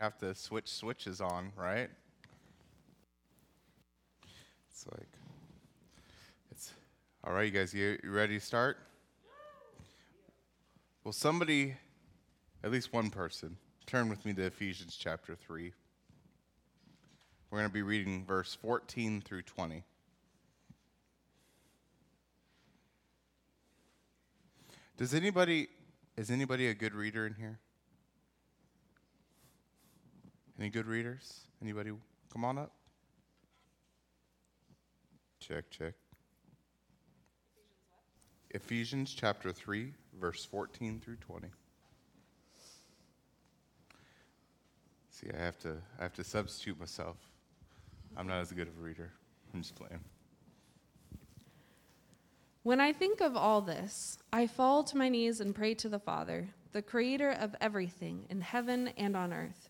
have to switch switches on, right? It's like, it's all right, you guys. You, you ready to start? Well, somebody, at least one person, turn with me to Ephesians chapter 3. We're going to be reading verse 14 through 20. Does anybody, is anybody a good reader in here? Any good readers? Anybody come on up? Check, check. Ephesians chapter 3, verse 14 through 20. See, I have to I have to substitute myself. I'm not as good of a reader. I'm just playing. When I think of all this, I fall to my knees and pray to the Father, the creator of everything in heaven and on earth.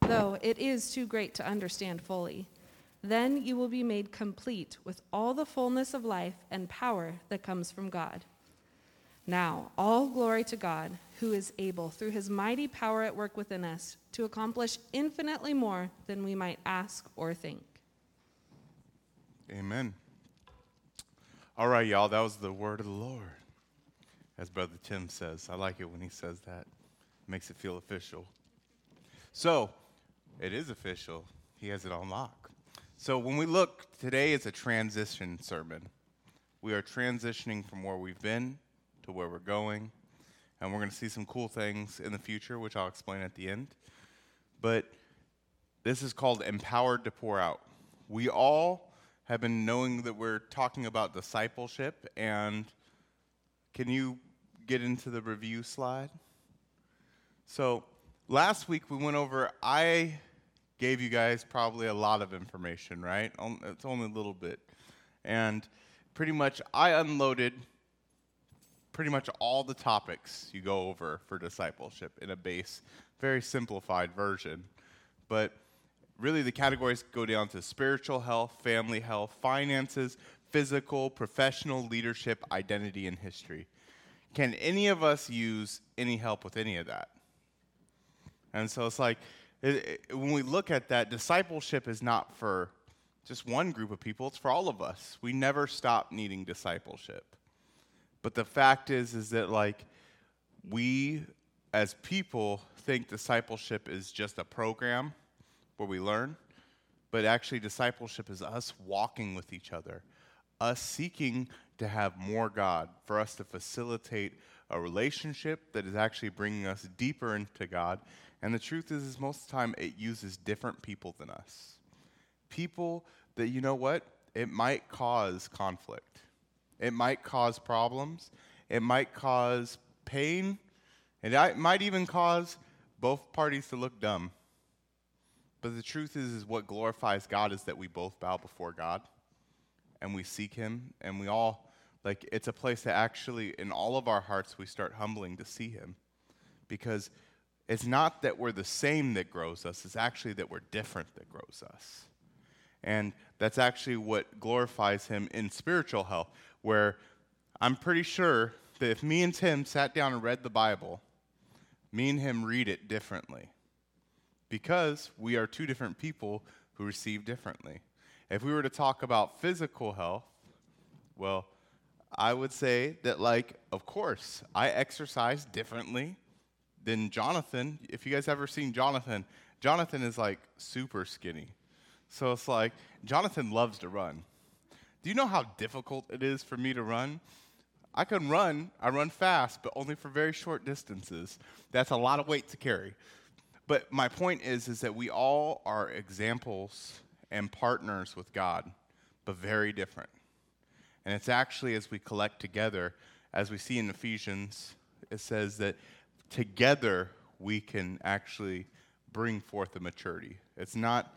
though it is too great to understand fully. Then you will be made complete with all the fullness of life and power that comes from God. Now, all glory to God, who is able, through his mighty power at work within us, to accomplish infinitely more than we might ask or think. Amen. All right, y'all, that was the word of the Lord. As Brother Tim says, I like it when he says that. Makes it feel official. So, it is official. He has it on lock. So when we look, today is a transition sermon. We are transitioning from where we've been to where we're going. And we're going to see some cool things in the future, which I'll explain at the end. But this is called Empowered to Pour Out. We all have been knowing that we're talking about discipleship. And can you get into the review slide? So last week we went over, I gave you guys probably a lot of information, right? It's only a little bit. And pretty much, I unloaded pretty much all the topics you go over for discipleship in a base, very simplified version. But really, the categories go down to spiritual health, family health, finances, physical, professional, leadership, identity, and history. Can any of us use any help with any of that? And so it's like, it, it, when we look at that, discipleship is not for just one group of people, it's for all of us. We never stop needing discipleship. But the fact is, is that like we as people think discipleship is just a program where we learn, but actually discipleship is us walking with each other, us seeking to have more God, for us to facilitate a relationship that is actually bringing us deeper into God and the truth is, is most of the time it uses different people than us. People that, you know what, it might cause conflict. It might cause problems. It might cause pain. And it might even cause both parties to look dumb. But the truth is, is what glorifies God is that we both bow before God and we seek Him and we all, like, it's a place that actually, in all of our hearts, we start humbling to see Him. Because it's not that we're the same that grows us, it's actually that we're different that grows us. And that's actually what glorifies him in spiritual health, where I'm pretty sure that if me and Tim sat down and read the Bible, me and him read it differently because we are two different people who receive differently. If we were to talk about physical health, well, I would say that, like, of course, I exercise differently than Jonathan. If you guys ever seen Jonathan, Jonathan is like super skinny. So it's like Jonathan loves to run. Do you know how difficult it is for me to run? I can run, I run fast, but only for very short distances. That's a lot of weight to carry. But my point is is that we all are examples and partners with God, but very different. And it's actually as we collect together, as we see in Ephesians, it says that together we can actually bring forth the maturity. It's not,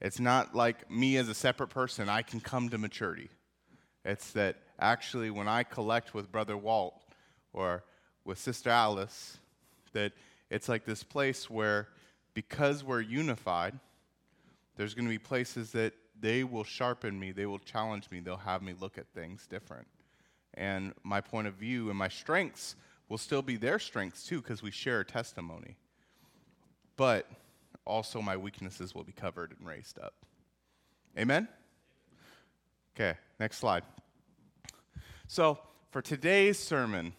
it's not like me as a separate person, I can come to maturity. It's that actually when I collect with Brother Walt or with Sister Alice, that it's like this place where because we're unified, there's going to be places that they will sharpen me, they will challenge me, they'll have me look at things different. And my point of view and my strengths will still be their strengths too, because we share a testimony. But also my weaknesses will be covered and raised up. Amen? Okay, next slide. So, for today's sermon,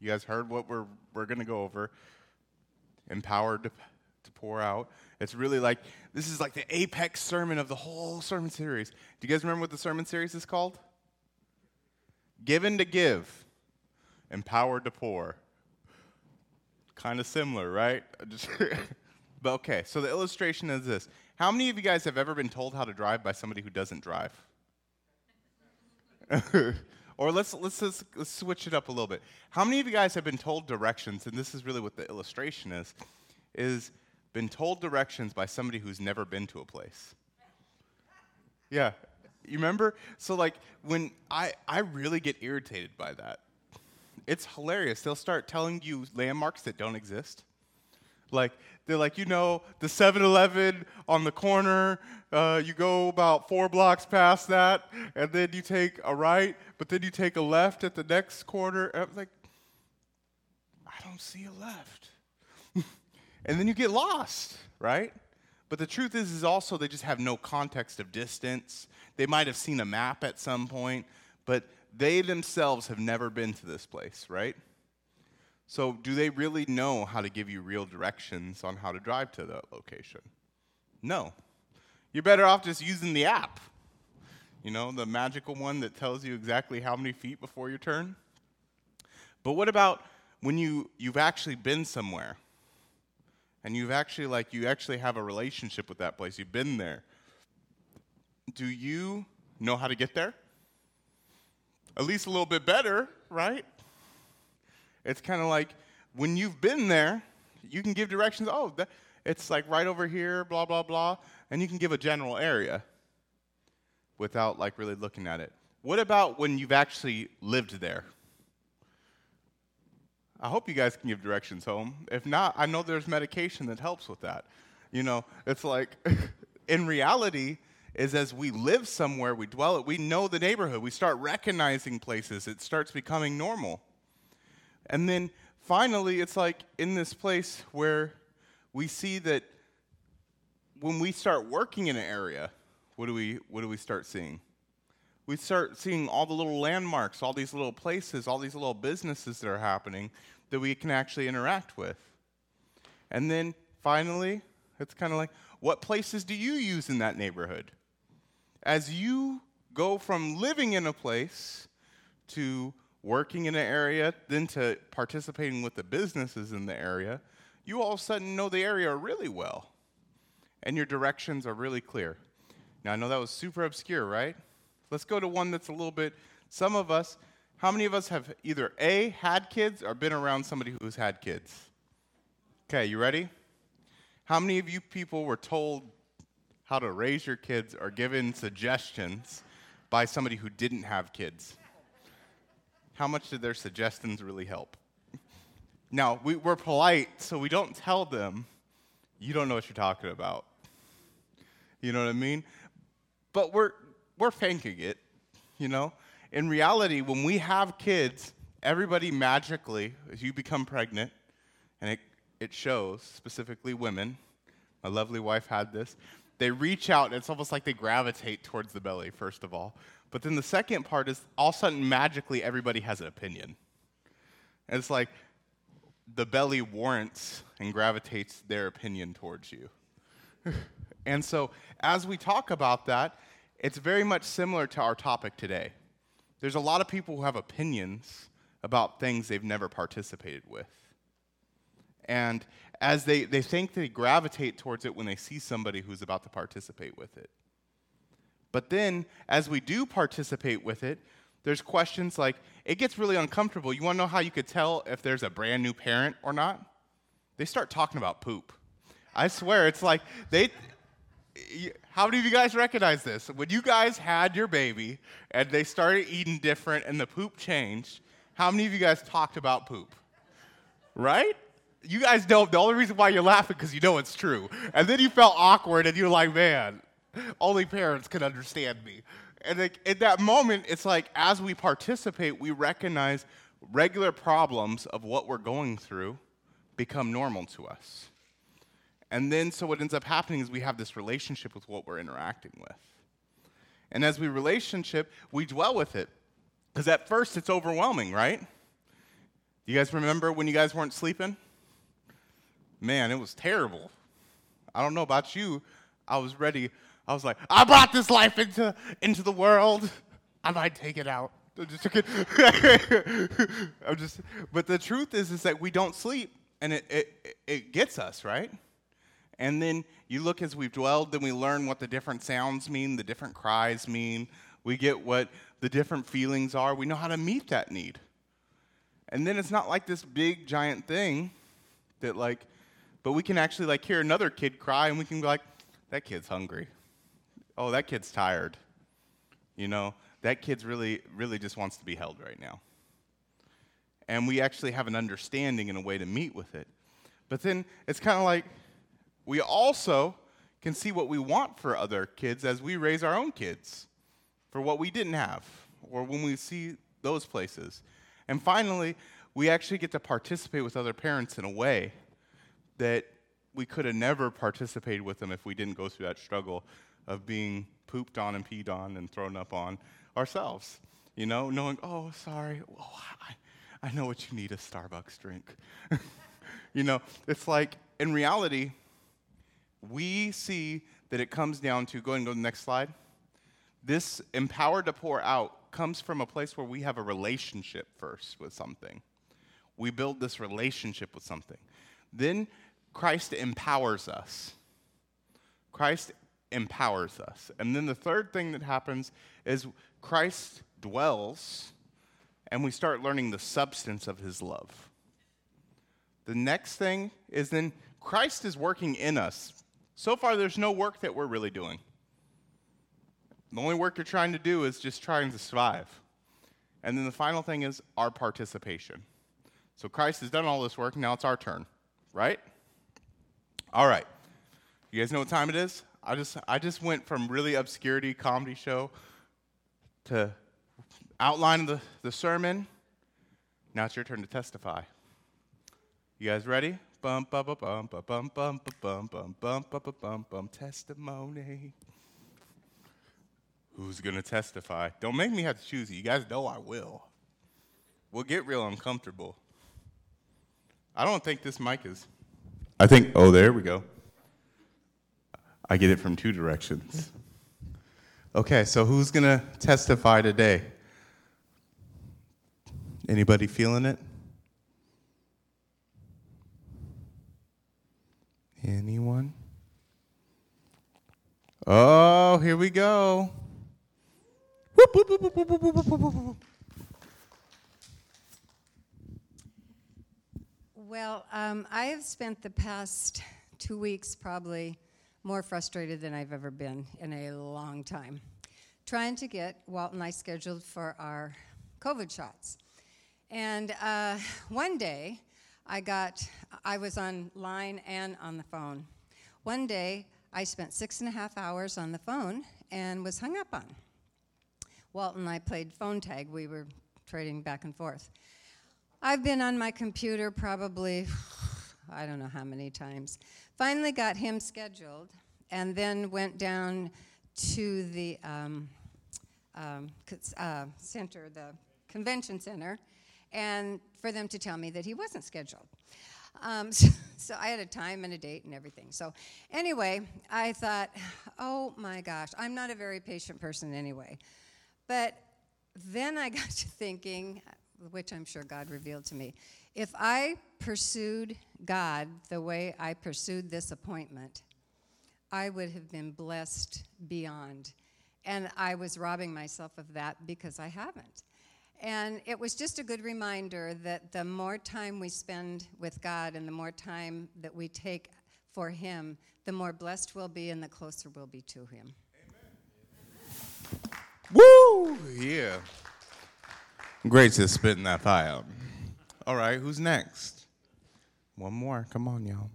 you guys heard what we're, we're going to go over empowered to, to pour out. It's really like, this is like the apex sermon of the whole sermon series. Do you guys remember what the sermon series is called? Given to give, empowered to pour. Kind of similar, right? but okay, so the illustration is this. How many of you guys have ever been told how to drive by somebody who doesn't drive? or let's, let's, let's, let's switch it up a little bit. How many of you guys have been told directions, and this is really what the illustration is, is been told directions by somebody who's never been to a place? Yeah, you remember? So like when I I really get irritated by that. It's hilarious. They'll start telling you landmarks that don't exist. Like they're like, you know, the 7-Eleven on the corner. Uh, you go about four blocks past that, and then you take a right, but then you take a left at the next corner. I'm like, I don't see a left. and then you get lost, right? But the truth is, is also they just have no context of distance. They might have seen a map at some point, but they themselves have never been to this place, right? So, do they really know how to give you real directions on how to drive to that location? No. You're better off just using the app. You know, the magical one that tells you exactly how many feet before your turn. But what about when you, you've actually been somewhere and you've actually like you actually have a relationship with that place, you've been there, do you know how to get there? At least a little bit better, right? It's kind of like when you've been there, you can give directions. Oh, that, it's like right over here, blah, blah, blah. And you can give a general area without like really looking at it. What about when you've actually lived there? I hope you guys can give directions home. If not, I know there's medication that helps with that. You know, it's like in reality, is as we live somewhere, we dwell it, we know the neighborhood, we start recognizing places, it starts becoming normal. And then finally, it's like in this place where we see that when we start working in an area, what do we, what do we start seeing? We start seeing all the little landmarks, all these little places, all these little businesses that are happening that we can actually interact with. And then finally, it's kind of like, what places do you use in that neighborhood? As you go from living in a place to working in an area, then to participating with the businesses in the area, you all of a sudden know the area really well. And your directions are really clear. Now, I know that was super obscure, right? Let's go to one that's a little bit, some of us, how many of us have either A, had kids, or been around somebody who's had kids? Okay, you ready? How many of you people were told how to raise your kids are given suggestions by somebody who didn't have kids. How much did their suggestions really help? Now, we, are polite, so we don't tell them, you don't know what you're talking about. You know what I mean? But we're, we're faking it, you know? In reality, when we have kids, everybody magically, as you become pregnant, and it, it shows, specifically women, my lovely wife had this, they reach out, and it's almost like they gravitate towards the belly, first of all. But then the second part is all of a sudden, magically, everybody has an opinion. And it's like the belly warrants and gravitates their opinion towards you. and so, as we talk about that, it's very much similar to our topic today. There's a lot of people who have opinions about things they've never participated with. And as they, they think they gravitate towards it when they see somebody who's about to participate with it. But then, as we do participate with it, there's questions like it gets really uncomfortable. You want to know how you could tell if there's a brand new parent or not? They start talking about poop. I swear, it's like they. How many of you guys recognize this? When you guys had your baby and they started eating different and the poop changed, how many of you guys talked about poop? Right? You guys know the only reason why you're laughing because you know it's true. And then you felt awkward and you're like, man, only parents can understand me. And like, in that moment, it's like as we participate, we recognize regular problems of what we're going through become normal to us. And then, so what ends up happening is we have this relationship with what we're interacting with. And as we relationship, we dwell with it. Because at first it's overwhelming, right? You guys remember when you guys weren't sleeping? Man, it was terrible. I don't know about you. I was ready. I was like, I brought this life into, into the world. I might take it out. I'm just I'm just, but the truth is, is that we don't sleep, and it, it, it gets us, right? And then you look as we've dwelled, then we learn what the different sounds mean, the different cries mean. We get what the different feelings are. We know how to meet that need. And then it's not like this big giant thing that like, but we can actually like hear another kid cry and we can be like, that kid's hungry. Oh, that kid's tired. You know, that kid's really, really just wants to be held right now. And we actually have an understanding and a way to meet with it. But then it's kind of like we also can see what we want for other kids as we raise our own kids for what we didn't have or when we see those places. And finally, we actually get to participate with other parents in a way that we could have never participated with them if we didn't go through that struggle of being pooped on and peed on and thrown up on ourselves. You know, knowing, oh, sorry, oh, I, I know what you need a Starbucks drink. you know, it's like in reality, we see that it comes down to, go and go to the next slide. This empowered to pour out comes from a place where we have a relationship first with something. We build this relationship with something. Then Christ empowers us. Christ empowers us. And then the third thing that happens is Christ dwells and we start learning the substance of his love. The next thing is then Christ is working in us. So far, there's no work that we're really doing. The only work you're trying to do is just trying to survive. And then the final thing is our participation. So Christ has done all this work, now it's our turn, right? All right. You guys know what time it is? I just I just went from really obscurity comedy show to outline the, the sermon. Now it's your turn to testify. You guys ready? Bum bum bum bum bum bum bum bum bum bum bum bum bum testimony. Who's gonna testify? Don't make me have to choose you. You guys know I will. We'll get real uncomfortable. I don't think this mic is. I think. Oh, there we go. I get it from two directions. Okay, so who's going to testify today? Anybody feeling it? Anyone? Oh, here we go. Well, um, I have spent the past two weeks probably more frustrated than I've ever been in a long time, trying to get Walt and I scheduled for our COVID shots. And uh, one day, I got, I was online and on the phone. One day, I spent six and a half hours on the phone and was hung up on. Walt and I played phone tag. We were trading back and forth. I've been on my computer probably, I don't know how many times. Finally got him scheduled, and then went down to the um, um, uh, center, the convention center, and for them to tell me that he wasn't scheduled. Um, so, so, I had a time and a date and everything. So, anyway, I thought, oh my gosh, I'm not a very patient person anyway. But then I got to thinking, which I'm sure God revealed to me, if I pursued God the way I pursued this appointment, I would have been blessed beyond. And I was robbing myself of that because I haven't. And it was just a good reminder that the more time we spend with God and the more time that we take for Him, the more blessed we'll be and the closer we'll be to Him. Woo! Yeah. Great to spit in that fire. All right, who's next? One more. Come on, y'all.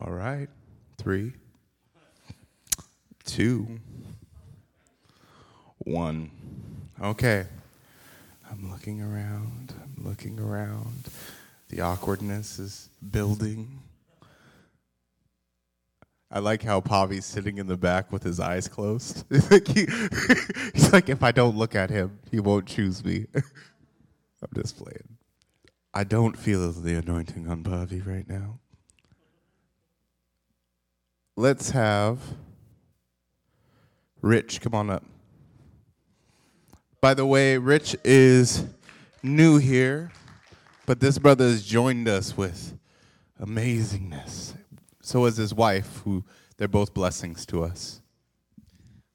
All right. Three, two, one. Okay. I'm looking around. I'm looking around. The awkwardness is building. I like how Pavi's sitting in the back with his eyes closed. he's like, if I don't look at him, he won't choose me. I'm just playing. I don't feel the anointing on Pavi right now. Let's have Rich come on up. By the way, Rich is new here, but this brother has joined us with amazingness. So is his wife, who they're both blessings to us.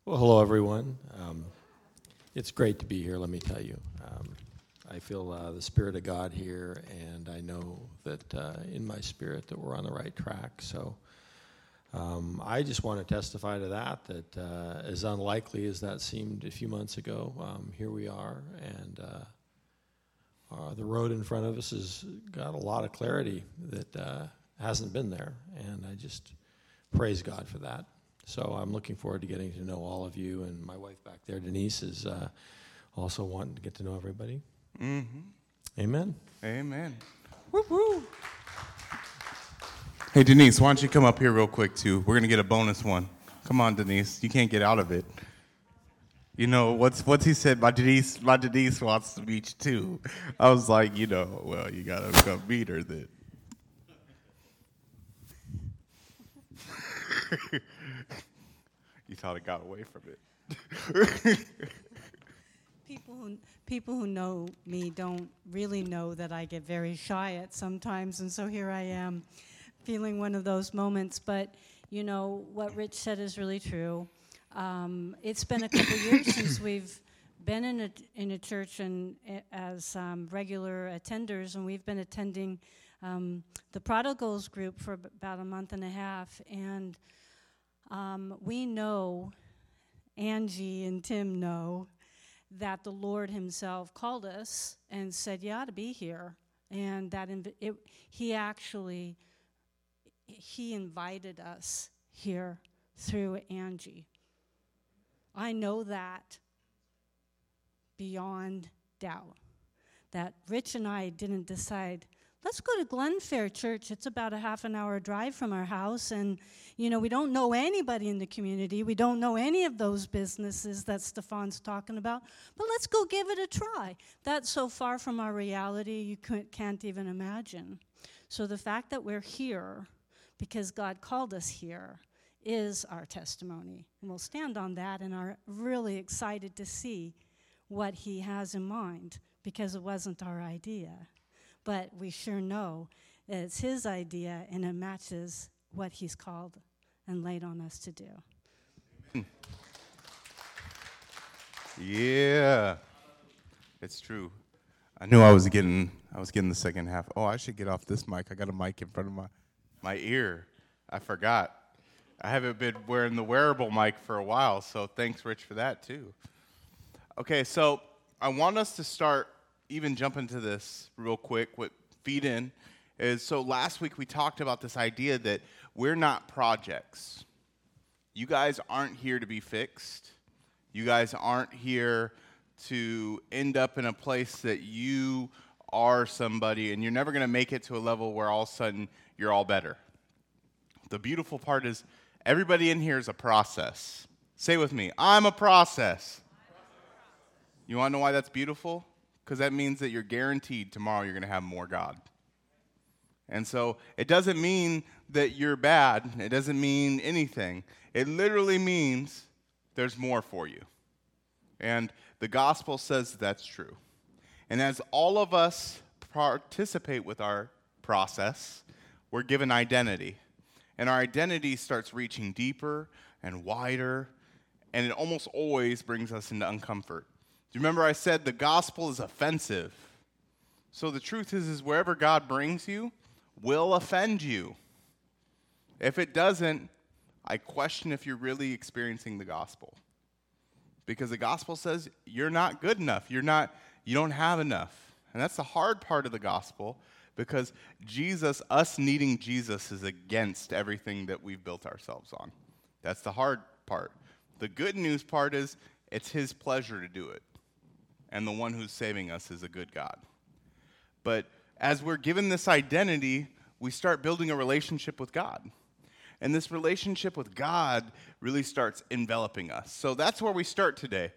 Well, hello, everyone. Um, it's great to be here, let me tell you. Um, I feel uh, the Spirit of God here, and I know that uh, in my spirit that we're on the right track. So um, I just want to testify to that, that uh, as unlikely as that seemed a few months ago, um, here we are, and uh, uh, the road in front of us has got a lot of clarity that uh, hasn't been there, and I just praise God for that. So I'm looking forward to getting to know all of you, and my wife back there, Denise, is uh, also wanting to get to know everybody. Mm-hmm. Amen. Amen. Woo woo. Hey, Denise, why don't you come up here real quick, too? We're going to get a bonus one. Come on, Denise. You can't get out of it. You know, what's what's he said? My Denise, my Denise wants to meet you, too. I was like, you know, well, you got to come meet her then. you thought it got away from it. People who, people who know me don't really know that I get very shy at sometimes, and so here I am feeling one of those moments. But you know, what Rich said is really true. Um, it's been a couple years since we've been in a, in a church and eh, as um, regular attenders, and we've been attending um, the prodigals group for about a month and a half. And um, we know, Angie and Tim know, that the Lord Himself called us and said, "You ought to be here," and that inv- it, He actually He invited us here through Angie. I know that beyond doubt. That Rich and I didn't decide, let's go to Glenfair Church. It's about a half an hour drive from our house. And, you know, we don't know anybody in the community. We don't know any of those businesses that Stefan's talking about. But let's go give it a try. That's so far from our reality, you can't even imagine. So the fact that we're here because God called us here is our testimony. And we'll stand on that and are really excited to see what He has in mind because it wasn't our idea. But we sure know that it's His idea and it matches what He's called and laid on us to do. Yeah, it's true. I knew I was getting I was getting the second half. Oh, I should get off this mic. I got a mic in front of my my ear. I forgot. I haven't been wearing the wearable mic for a while, so thanks, Rich, for that too. Okay, so I want us to start even jump into this real quick. What feed in is so last week we talked about this idea that we're not projects. You guys aren't here to be fixed. You guys aren't here to end up in a place that you are somebody and you're never going to make it to a level where all of a sudden you're all better. The beautiful part is everybody in here is a process. Say with me, I'm a process. You want to know why that's beautiful? Because that means that you're guaranteed tomorrow you're going to have more God. And so it doesn't mean that you're bad, it doesn't mean anything. It literally means there's more for you. And the gospel says that's true. And as all of us participate with our process, we're given identity. And our identity starts reaching deeper and wider, and it almost always brings us into uncomfort. You remember I said the gospel is offensive? So the truth is, is wherever God brings you will offend you. If it doesn't, I question if you're really experiencing the gospel. Because the gospel says you're not good enough. You're not, you don't have enough. And that's the hard part of the gospel because Jesus, us needing Jesus, is against everything that we've built ourselves on. That's the hard part. The good news part is it's His pleasure to do it. And the one who's saving us is a good God. But as we're given this identity, we start building a relationship with God. And this relationship with God really starts enveloping us. So that's where we start today.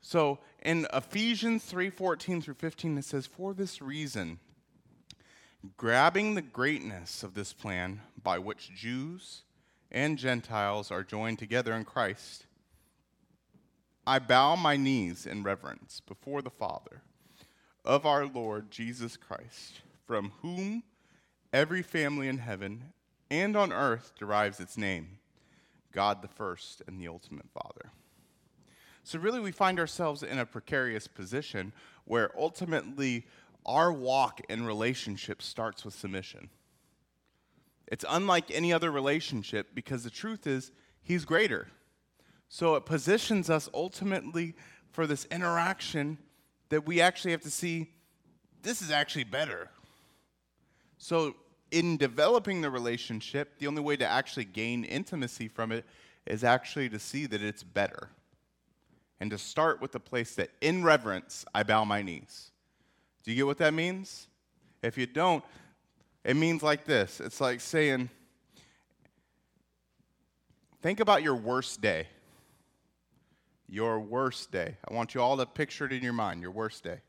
So in Ephesians 3:14 through 15 it says for this reason grabbing the greatness of this plan by which Jews and Gentiles are joined together in Christ I bow my knees in reverence before the Father of our Lord Jesus Christ from whom every family in heaven and on earth derives its name God the first and the ultimate Father. So, really, we find ourselves in a precarious position where ultimately our walk in relationship starts with submission. It's unlike any other relationship because the truth is, He's greater. So, it positions us ultimately for this interaction that we actually have to see this is actually better. So, in developing the relationship, the only way to actually gain intimacy from it is actually to see that it's better. And to start with the place that, in reverence, I bow my knees. Do you get what that means? If you don't, it means like this it's like saying, think about your worst day. Your worst day. I want you all to picture it in your mind, your worst day.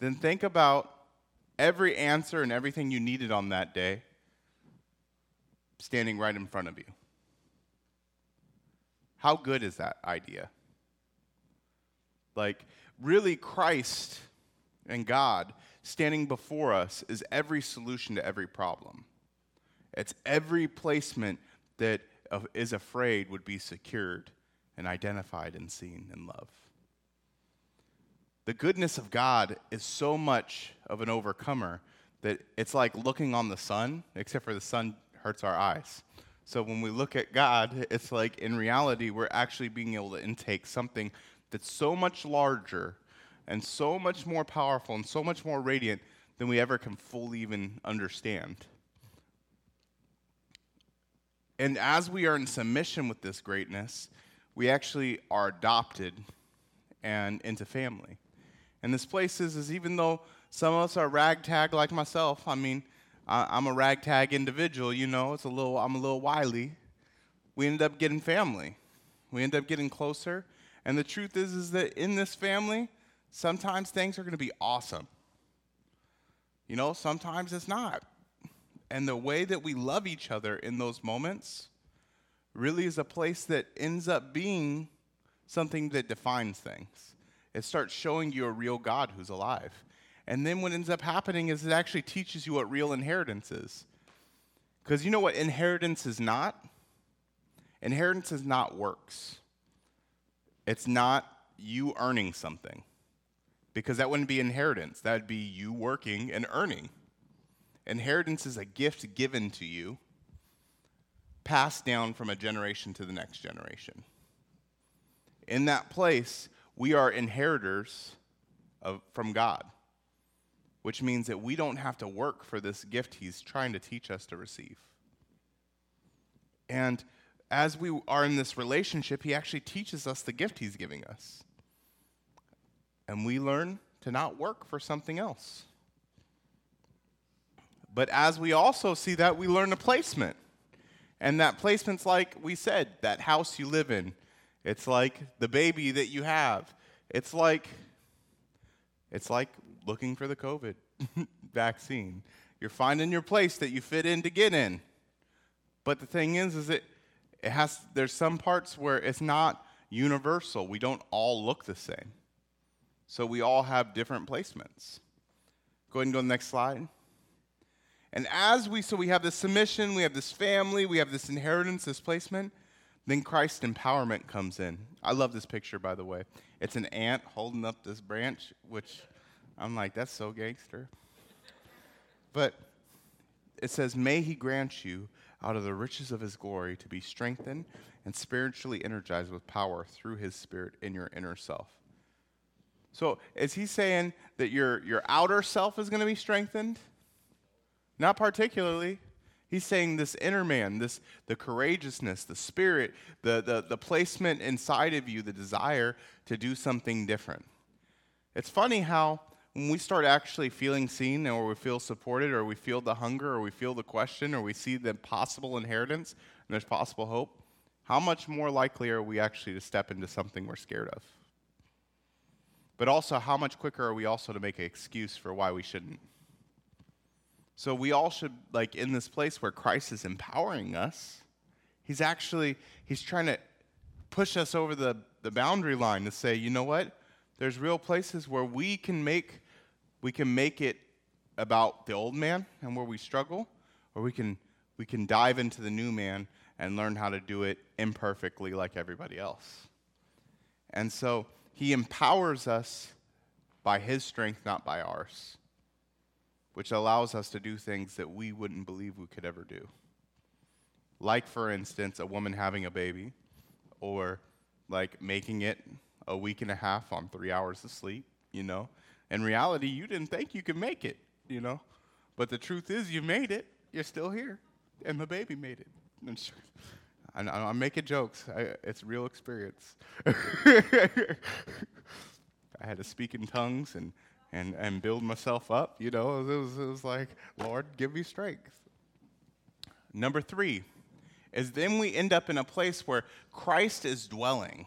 Then think about every answer and everything you needed on that day standing right in front of you. How good is that idea? Like, really, Christ and God standing before us is every solution to every problem. It's every placement that is afraid would be secured and identified and seen and loved. The goodness of God is so much of an overcomer that it's like looking on the sun, except for the sun hurts our eyes. So when we look at God, it's like in reality, we're actually being able to intake something that's so much larger and so much more powerful and so much more radiant than we ever can fully even understand. And as we are in submission with this greatness, we actually are adopted and into family. And this place is, is even though some of us are ragtag like myself, I mean, I, am a ragtag individual, you know, it's a little, I'm a little wily. We end up getting family. We end up getting closer. And the truth is, is that in this family, sometimes things are going to be awesome. You know, sometimes it's not. And the way that we love each other in those moments really is a place that ends up being something that defines things. It starts showing you a real God who's alive. And then what ends up happening is it actually teaches you what real inheritance is. Because you know what inheritance is not? Inheritance is not works. It's not you earning something. Because that wouldn't be inheritance. That would be you working and earning. Inheritance is a gift given to you, passed down from a generation to the next generation. In that place, we are inheritors of, from God, which means that we don't have to work for this gift He's trying to teach us to receive. And as we are in this relationship, He actually teaches us the gift He's giving us. And we learn to not work for something else. But as we also see that, we learn a placement. And that placement's like we said, that house you live in, it's like the baby that you have. It's like it's like looking for the COVID vaccine. You're finding your place that you fit in to get in. But the thing is is it it has there's some parts where it's not universal. We don't all look the same. So we all have different placements. Go ahead and go to the next slide. And as we so we have this submission, we have this family, we have this inheritance, this placement. Then Christ's empowerment comes in. I love this picture, by the way. It's an ant holding up this branch, which I'm like, that's so gangster. But it says, May he grant you out of the riches of his glory to be strengthened and spiritually energized with power through his spirit in your inner self. So is he saying that your, your outer self is going to be strengthened? Not particularly. He's saying this inner man, this the courageousness, the spirit, the, the, the placement inside of you, the desire to do something different. It's funny how when we start actually feeling seen or we feel supported or we feel the hunger or we feel the question or we see the possible inheritance and there's possible hope, how much more likely are we actually to step into something we're scared of? But also, how much quicker are we also to make an excuse for why we shouldn't? So we all should, like, in this place where Christ is empowering us, he's actually, he's trying to push us over the, the boundary line to say, you know what? There's real places where we can make, we can make it about the old man and where we struggle, or we can, we can dive into the new man and learn how to do it imperfectly like everybody else. And so he empowers us by his strength, not by ours which allows us to do things that we wouldn't believe we could ever do. Like, for instance, a woman having a baby, or like making it a week and a half on three hours of sleep, you know? In reality, you didn't think you could make it, you know? But the truth is, you made it. You're still here. And the baby made it. I'm, sure. I'm making jokes. I, it's real experience. I had to speak in tongues and and, and build myself up. You know, it was, it was like, Lord, give me strength. Number three is then we end up in a place where Christ is dwelling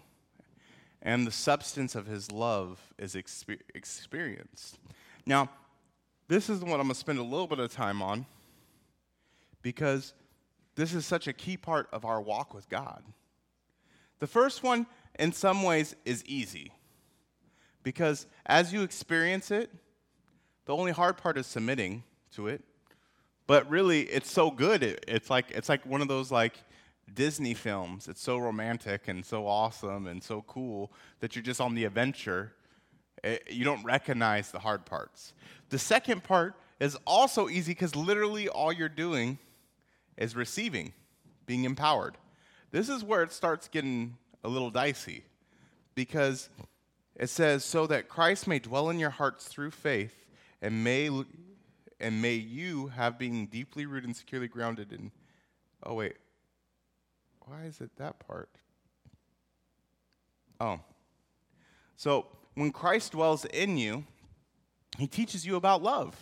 and the substance of his love is exper- experienced. Now, this is what I'm going to spend a little bit of time on because this is such a key part of our walk with God. The first one, in some ways, is easy because as you experience it, the only hard part is submitting to it. But really, it's so good. It, it's like it's like one of those like Disney films. It's so romantic and so awesome and so cool that you're just on the adventure. It, eh, you don't recognize the hard parts. The second part is also easy because literally all you're doing is receiving, being empowered. This is where it starts getting a little dicey because it says, so that Christ may dwell in your hearts through faith, and may, and may you have been deeply rooted and securely grounded in. Oh, wait. Why is it that part? Oh. So, when Christ dwells in you, he teaches you about love.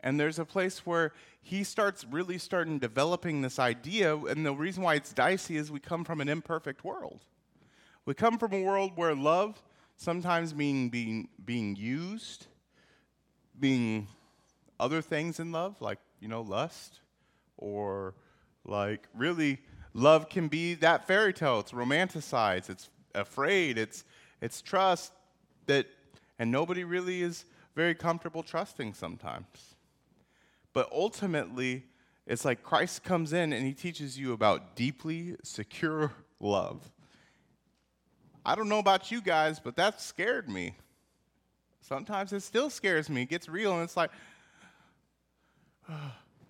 And there's a place where he starts really starting developing this idea. And the reason why it's dicey is we come from an imperfect world. We come from a world where love sometimes means being, being used, being other things in love, like, you know, lust, or like really, love can be that fairy tale. It's romanticized, it's afraid, it's, it's trust that, and nobody really is very comfortable trusting sometimes. But ultimately, it's like Christ comes in and he teaches you about deeply secure love. I don't know about you guys, but that scared me. Sometimes it still scares me. It gets real, and it's like,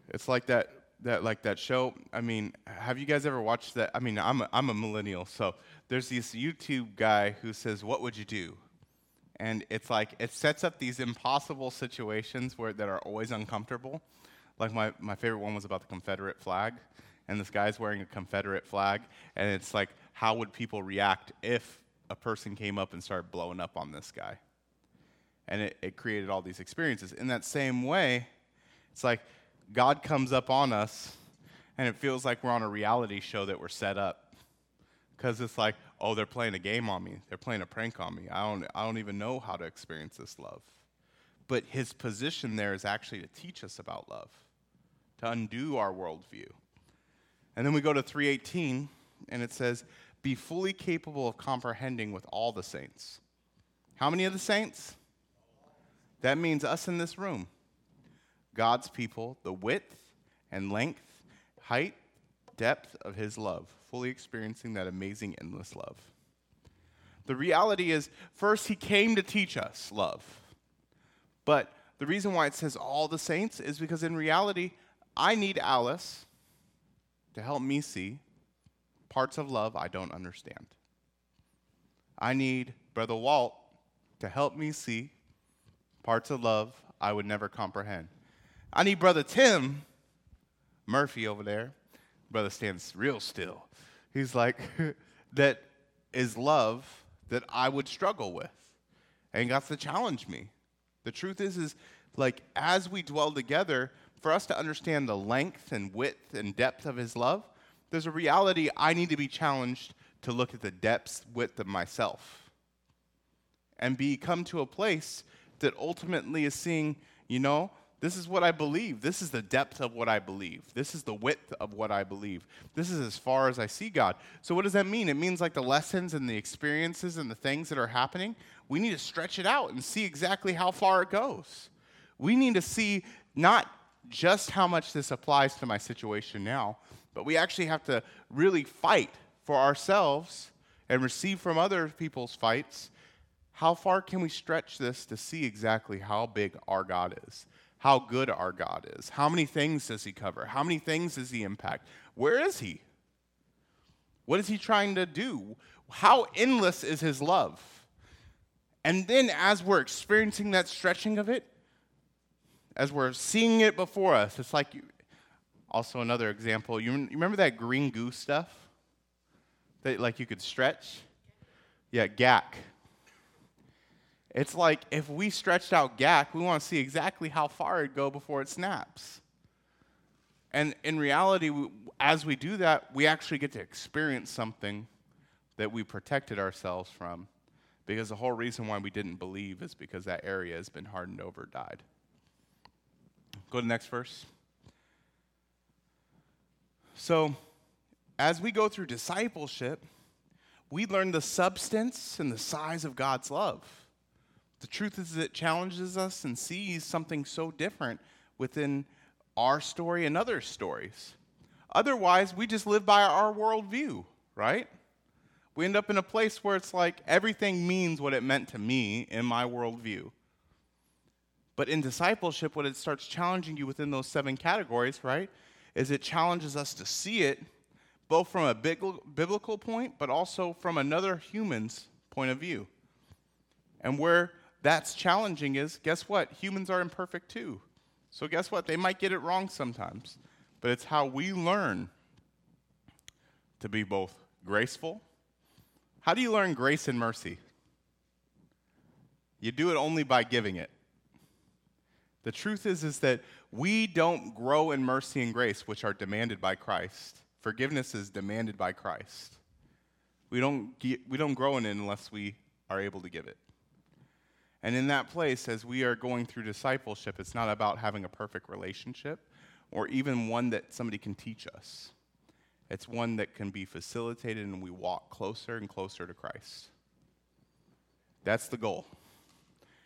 it's like that that like that show. I mean, have you guys ever watched that? I mean, I'm a, I'm a millennial, so there's this YouTube guy who says, "What would you do?" And it's like it sets up these impossible situations where that are always uncomfortable. Like my my favorite one was about the Confederate flag, and this guy's wearing a Confederate flag, and it's like, how would people react if a person came up and started blowing up on this guy. And it, it created all these experiences. In that same way, it's like God comes up on us and it feels like we're on a reality show that we're set up. Because it's like, oh, they're playing a game on me. They're playing a prank on me. I don't, I don't even know how to experience this love. But his position there is actually to teach us about love, to undo our worldview. And then we go to 318, and it says, be fully capable of comprehending with all the saints. How many of the saints? That means us in this room. God's people, the width and length, height, depth of his love fully experiencing that amazing, endless love. The reality is, first, he came to teach us love. But the reason why it says all the saints is because in reality, I need Alice to help me see parts of love I don't understand. I need Brother Walt to help me see parts of love I would never comprehend. I need Brother Tim Murphy over there. Brother stands real still. He's like, that is love that I would struggle with. And God's to challenge me. The truth is, is like as we dwell together, for us to understand the length and width and depth of his love, there's a reality I need to be challenged to look at the depth, width of myself. And be come to a place that ultimately is seeing, you know, this is what I believe. This is the depth of what I believe. This is the width of what I believe. This is as far as I see God. So, what does that mean? It means like the lessons and the experiences and the things that are happening, we need to stretch it out and see exactly how far it goes. We need to see not just how much this applies to my situation now, but we actually have to really fight for ourselves and receive from other people's fights. How far can we stretch this to see exactly how big our God is? how good our God is. How many things does he cover? How many things does he impact? Where is he? What is he trying to do? How endless is his love? And then, as we're experiencing that stretching of it, as we're seeing it before us, it's like you, also another example. You, you remember that green goo stuff that like you could stretch? Yeah, Gak. It's like if we stretched out Gak, we want to see exactly how far it'd go before it snaps. And in reality, as we do that, we actually get to experience something that we protected ourselves from. Because the whole reason why we didn't believe is because that area has been hardened over, died. Go to the next verse. So, as we go through discipleship, we learn the substance and the size of God's love. The truth is, it challenges us and sees something so different within our story and other stories. Otherwise, we just live by our worldview, right? We end up in a place where it's like everything means what it meant to me in my worldview. But in discipleship, what it starts challenging you within those seven categories, right, is it challenges us to see it both from a biblical point, but also from another human's point of view. And where that's challenging is guess what? Humans are imperfect too. So, guess what? They might get it wrong sometimes. But it's how we learn to be both graceful. How do you learn grace and mercy? You do it only by giving it. The truth is, is that we don't grow in mercy and grace, which are demanded by Christ. Forgiveness is demanded by Christ. We don't, get, we don't grow in it unless we are able to give it. And in that place, as we are going through discipleship, it's not about having a perfect relationship or even one that somebody can teach us. It's one that can be facilitated and we walk closer and closer to Christ. That's the goal.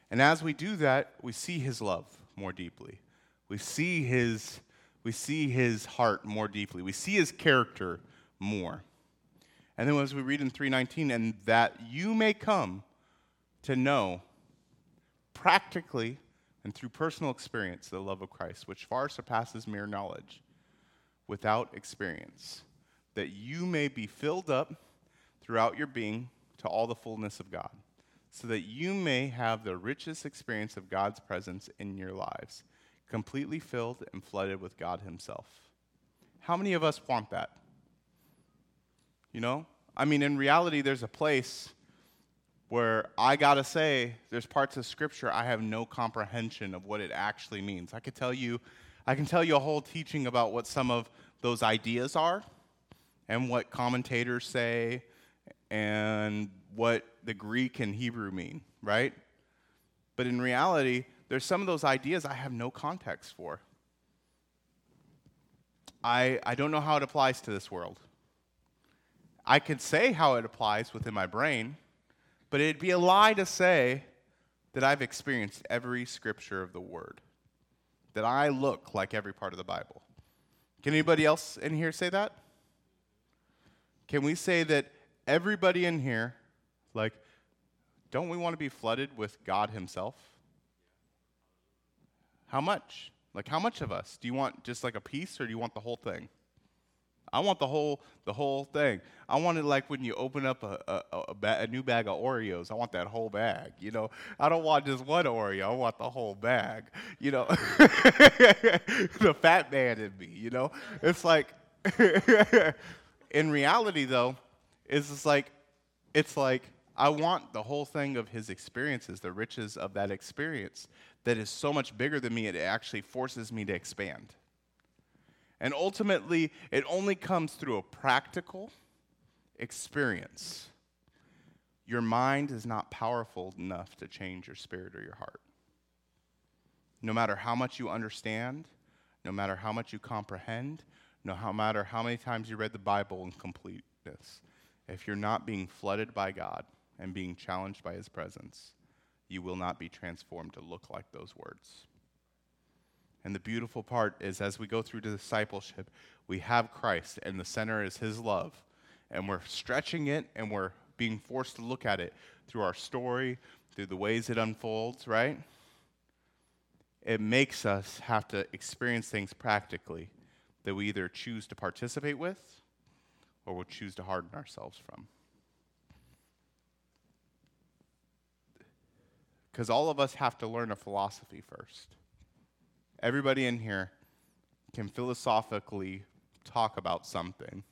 And as we do that, we see his love more deeply. We see his, we see his heart more deeply. We see his character more. And then as we read in 319, and that you may come to know practically and through personal experience the love of Christ, which far surpasses mere knowledge, without experience, that you may be filled up throughout your being to all the fullness of God, so that you may have the richest experience of God's presence in your lives, completely filled and flooded with God Himself. How many of us want that? You know? I mean, in reality, there's a place where I gotta say, there's parts of scripture I have no comprehension of what it actually means. I could tell you, I can tell you a whole teaching about what some of those ideas are and what commentators say and what the Greek and Hebrew mean, right? But in reality, there's some of those ideas I have no context for. I, I don't know how it applies to this world. I could say how it applies within my brain, but it'd be a lie to say that I've experienced every scripture of the Word, that I look like every part of the Bible. Can anybody else in here say that? Can we say that everybody in here, like, don't we want to be flooded with God Himself? How much? Like, how much of us? Do you want just like a piece or do you want the whole thing? I want the whole the whole thing. I want it like when you open up a a, a, ba- a, new bag of Oreos. I want that whole bag. You know, I don't want just one Oreo. I want the whole bag. You know, the fat man in me. You know, it's like in reality though, it's just like it's like I want the whole thing of his experiences, the riches of that experience that is so much bigger than me. It actually forces me to expand. And ultimately, it only comes through a practical experience. Your mind is not powerful enough to change your spirit or your heart. No matter how much you understand, no matter how much you comprehend, no matter how many times you read the Bible in completeness, if you're not being flooded by God and being challenged by His presence, you will not be transformed to look like those words. And the beautiful part is, as we go through discipleship, we have Christ, and the center is His love. And we're stretching it, and we're being forced to look at it through our story, through the ways it unfolds, right? It makes us have to experience things practically that we either choose to participate with or we'll choose to harden ourselves from. Because all of us have to learn a philosophy first. Everybody in here can philosophically talk about something,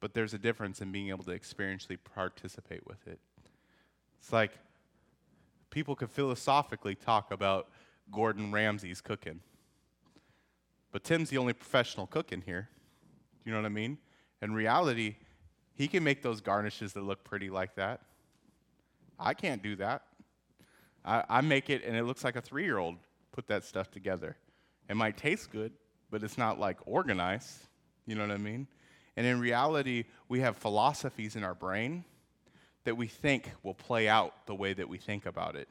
but there's a difference in being able to experientially participate with it. It's like people could philosophically talk about Gordon Ramsay's cooking, but Tim's the only professional cook in here. You know what I mean? In reality, he can make those garnishes that look pretty like that. I can't do that. I, I make it and it looks like a three year old put that stuff together. It might taste good, but it's not like organized. You know what I mean? And in reality, we have philosophies in our brain that we think will play out the way that we think about it.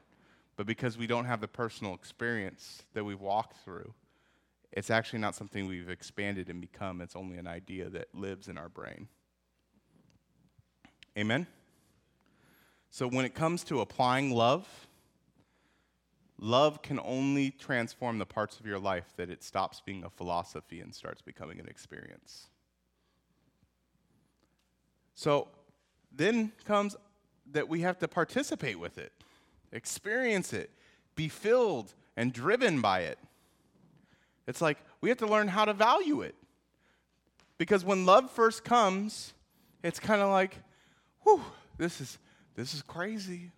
But because we don't have the personal experience that we've walked through, it's actually not something we've expanded and become. It's only an idea that lives in our brain. Amen? So when it comes to applying love, Love can only transform the parts of your life that it stops being a philosophy and starts becoming an experience. So then comes that we have to participate with it, experience it, be filled and driven by it. It's like we have to learn how to value it. Because when love first comes, it's kind of like, whew, this is, this is crazy.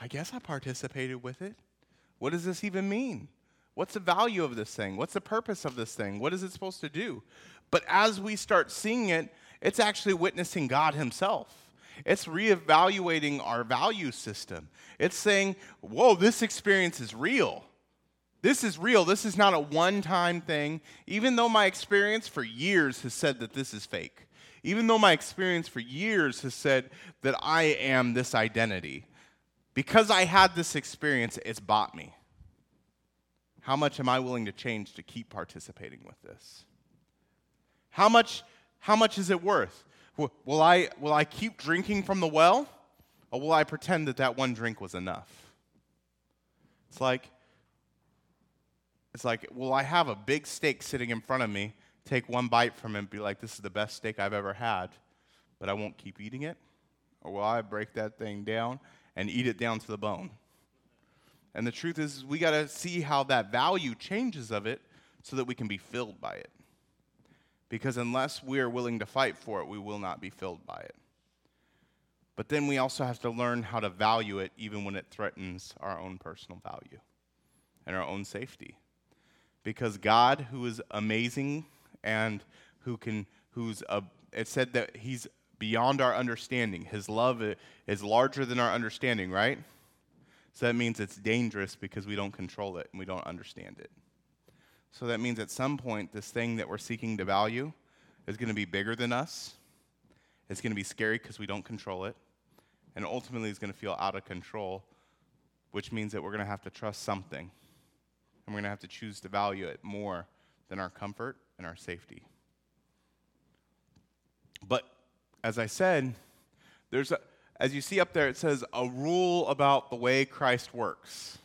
I guess I participated with it. What does this even mean? What's the value of this thing? What's the purpose of this thing? What is it supposed to do? But as we start seeing it, it's actually witnessing God Himself. It's reevaluating our value system. It's saying, whoa, this experience is real. This is real. This is not a one time thing. Even though my experience for years has said that this is fake, even though my experience for years has said that I am this identity, because I had this experience, it's bought me. How much am I willing to change to keep participating with this? How much, how much is it worth? Will I, will I keep drinking from the well, or will I pretend that that one drink was enough? It's like, it's like, will I have a big steak sitting in front of me, take one bite from it, and be like, this is the best steak I've ever had, but I won't keep eating it? Or will I break that thing down and eat it down to the bone. And the truth is, we got to see how that value changes of it so that we can be filled by it. Because unless we are willing to fight for it, we will not be filled by it. But then we also have to learn how to value it even when it threatens our own personal value and our own safety. Because God, who is amazing and who can, who's, a, it said that he's beyond our understanding. His love is larger than our understanding, right? So that means it's dangerous because we don't control it and we don't understand it. So that means at some point, this thing that we're seeking to value is going to be bigger than us. It's going to be scary because we don't control it. And ultimately, it's going to feel out of control, which means that we're going to have to trust something. And we're going to have to choose to value it more than our comfort and our safety. But as I said, there's a, as you see up there, it says a rule about the way Christ works.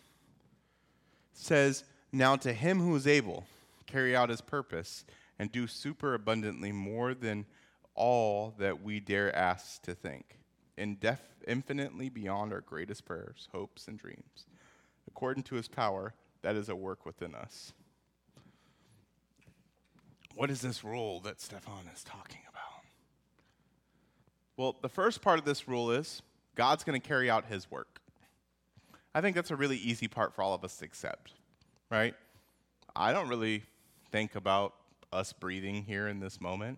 It says, Now to him who is able, carry out his purpose, and do super abundantly more than all that we dare ask to think, indef- infinitely beyond our greatest prayers, hopes, and dreams, according to his power that is at work within us. What is this rule that Stefan is talking about? Well, the first part of this rule is God's going to carry out his work. I think that's a really easy part for all of us to accept, right? I don't really think about us breathing here in this moment.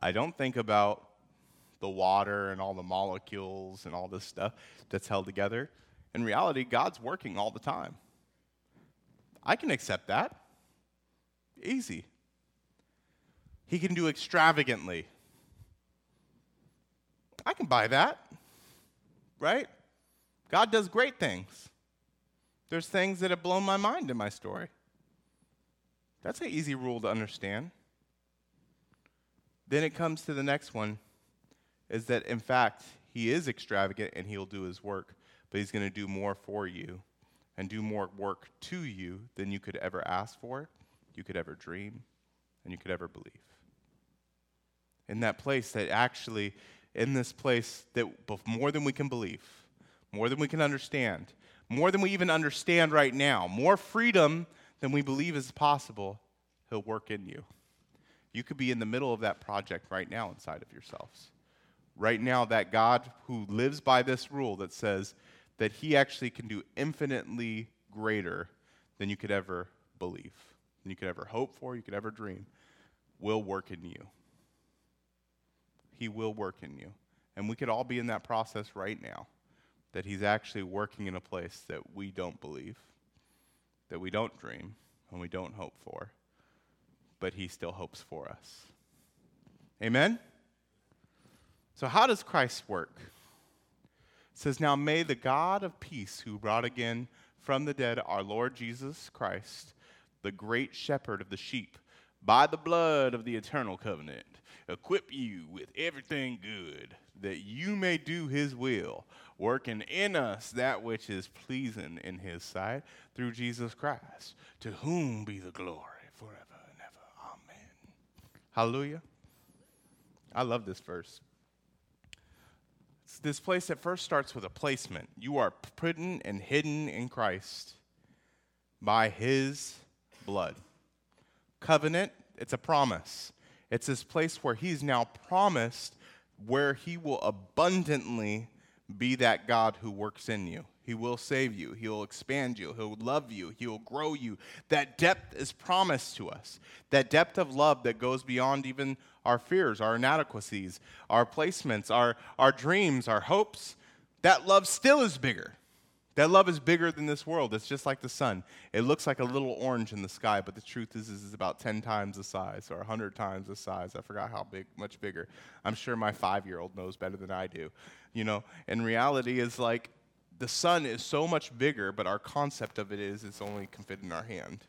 I don't think about the water and all the molecules and all this stuff that's held together. In reality, God's working all the time. I can accept that. Easy. He can do extravagantly. I can buy that. Right? God does great things. There's things that have blown my mind in my story. That's an easy rule to understand. Then it comes to the next one is that in fact, he is extravagant and he'll do his work, but he's going to do more for you and do more work to you than you could ever ask for, you could ever dream, and you could ever believe. In that place that actually, in this place that more than we can believe, more than we can understand, more than we even understand right now, more freedom than we believe is possible, he'll work in you. You could be in the middle of that project right now inside of yourselves. Right now, that God who lives by this rule that says that he actually can do infinitely greater than you could ever believe, than you could ever hope for, you could ever dream, will work in you. He will work in you. And we could all be in that process right now that he's actually working in a place that we don't believe, that we don't dream, and we don't hope for but he still hopes for us. Amen? So, how does Christ work? It says, Now may the God of peace, who brought again from the dead our Lord Jesus Christ, the great shepherd of the sheep, by the blood of the eternal covenant, equip you with everything good, that you may do his will, working in us that which is pleasing in his sight, through Jesus Christ, to whom be the glory forever. And ever. Amen. Hallelujah. I love this verse. It's this place that first starts with a placement. You are put and hidden in Christ by his blood. Covenant, it's a promise. It's this place where he's now promised where he will abundantly be that God who works in you. He will save you. He'll expand you. He'll love you. He'll grow you. That depth is promised to us. That depth of love that goes beyond even our fears, our inadequacies, our placements, our, our dreams, our hopes. That love still is bigger. That love is bigger than this world. It's just like the sun. It looks like a little orange in the sky, but the truth is, is it's about 10 times the size or 100 times the size. I forgot how big, much bigger. I'm sure my five year old knows better than I do. You know, in reality, is like the sun is so much bigger, but our concept of it is it's only can fit in our hand.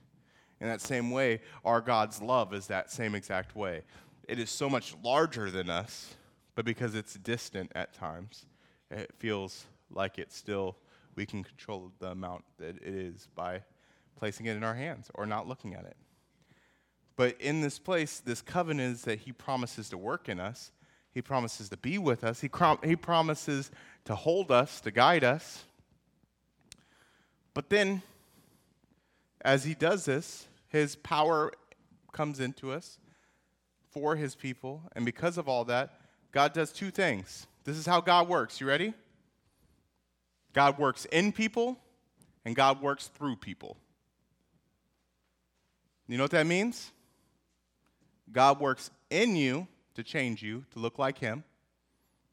In that same way, our God's love is that same exact way. It is so much larger than us, but because it's distant at times, it feels like it's still, we can control the amount that it is by placing it in our hands or not looking at it. But in this place, this covenant is that He promises to work in us, He promises to be with us, He, he promises to hold us, to guide us. But then, as he does this, his power comes into us for his people. And because of all that, God does two things. This is how God works. You ready? God works in people, and God works through people. You know what that means? God works in you to change you to look like him,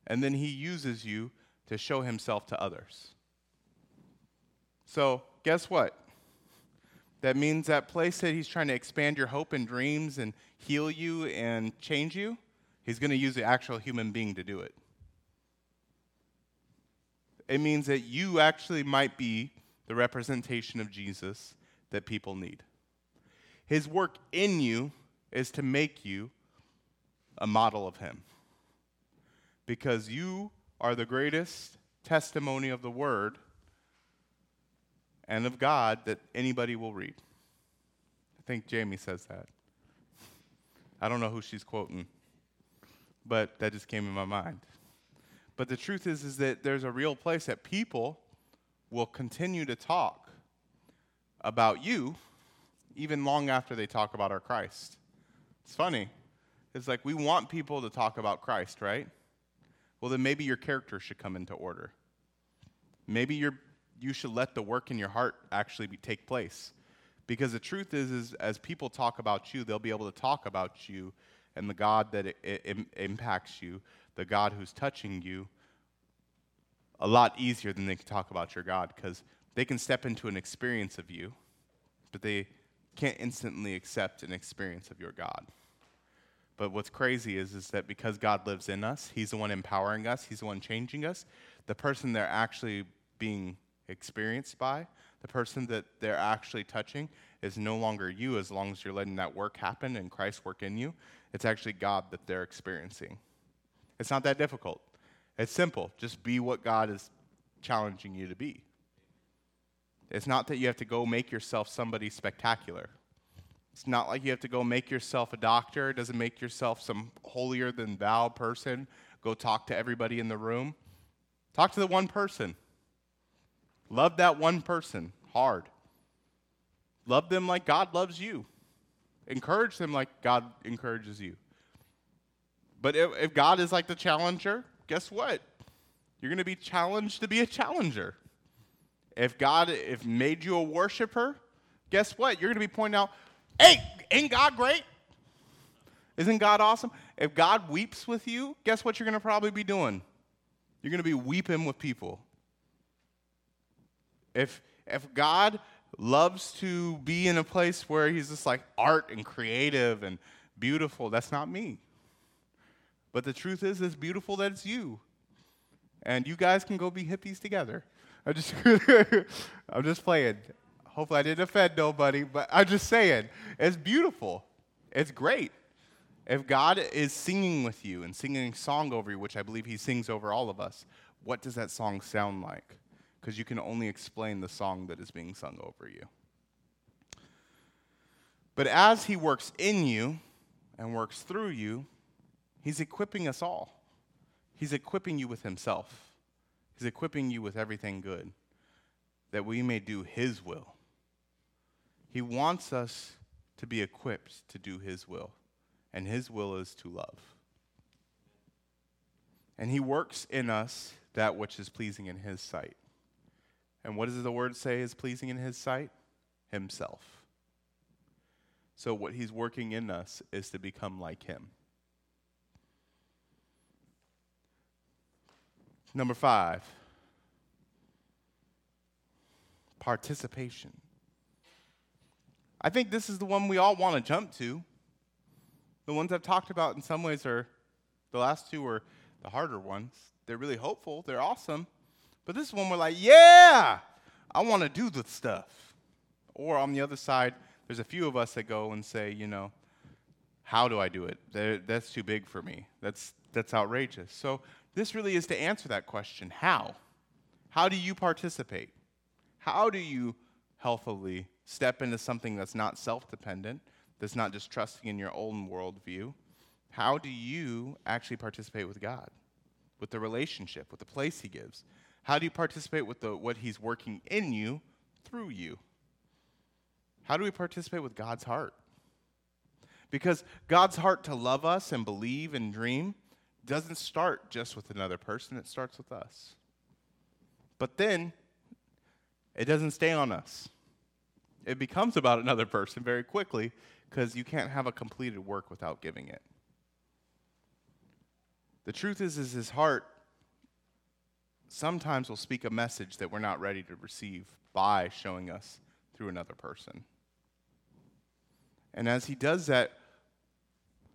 and then he uses you to show himself to others. So, guess what? That means that place that he's trying to expand your hope and dreams and heal you and change you, he's going to use the actual human being to do it. It means that you actually might be the representation of Jesus that people need. His work in you is to make you a model of him. because you are the greatest testimony of the word and of God that anybody will read. I think Jamie says that. I don't know who she's quoting, but that just came in my mind. But the truth is is that there's a real place that people will continue to talk about you even long after they talk about our Christ. It's funny. It's like we want people to talk about Christ, right? Well, then maybe your character should come into order. Maybe you you should let the work in your heart actually be, take place. Because the truth is, is, as people talk about you, they'll be able to talk about you and the God that it, it, impacts you, the God who's touching you, a lot easier than they can talk about your God because they can step into an experience of you, but they can't instantly accept an experience of your God. But what's crazy is, is that because God lives in us, He's the one empowering us, He's the one changing us. The person they're actually being experienced by, the person that they're actually touching, is no longer you as long as you're letting that work happen and Christ work in you. It's actually God that they're experiencing. It's not that difficult. It's simple. Just be what God is challenging you to be. It's not that you have to go make yourself somebody spectacular. It's not like you have to go make yourself a doctor. It doesn't make yourself some holier than thou person. Go talk to everybody in the room. Talk to the one person. Love that one person hard. Love them like God loves you. Encourage them like God encourages you. But if, if God is like the challenger, guess what? You're going to be challenged to be a challenger. If God if made you a worshiper, guess what? You're going to be pointing out, Hey, ain't God great? Isn't God awesome? If God weeps with you, guess what you're going to probably be doing? You're going to be weeping with people. If, if God loves to be in a place where he's just like art and creative and beautiful, that's not me. But the truth is, it's beautiful that it's you. And you guys can go be hippies together. I'm just, I'm just playing. Hopefully, I didn't offend nobody, but I'm just saying, it's beautiful. It's great. If God is singing with you and singing a song over you, which I believe He sings over all of us, what does that song sound like? Because you can only explain the song that is being sung over you. But as He works in you and works through you, He's equipping us all. He's equipping you with Himself, He's equipping you with everything good that we may do His will. He wants us to be equipped to do His will, and His will is to love. And He works in us that which is pleasing in His sight. And what does the word say is pleasing in His sight? Himself. So, what He's working in us is to become like Him. Number five, participation. I think this is the one we all want to jump to. The ones I've talked about in some ways are the last two are the harder ones. They're really hopeful, they're awesome. But this one we're like, yeah, I want to do the stuff. Or on the other side, there's a few of us that go and say, you know, how do I do it? that's too big for me. That's, that's outrageous. So this really is to answer that question how? How do you participate? How do you healthily step into something that's not self dependent, that's not just trusting in your own worldview, how do you actually participate with God, with the relationship, with the place He gives? How do you participate with the, what He's working in you through you? How do we participate with God's heart? Because God's heart to love us and believe and dream doesn't start just with another person, it starts with us. But then, it doesn't stay on us it becomes about another person very quickly because you can't have a completed work without giving it. The truth is, is his heart sometimes will speak a message that we're not ready to receive by showing us through another person. And as he does that,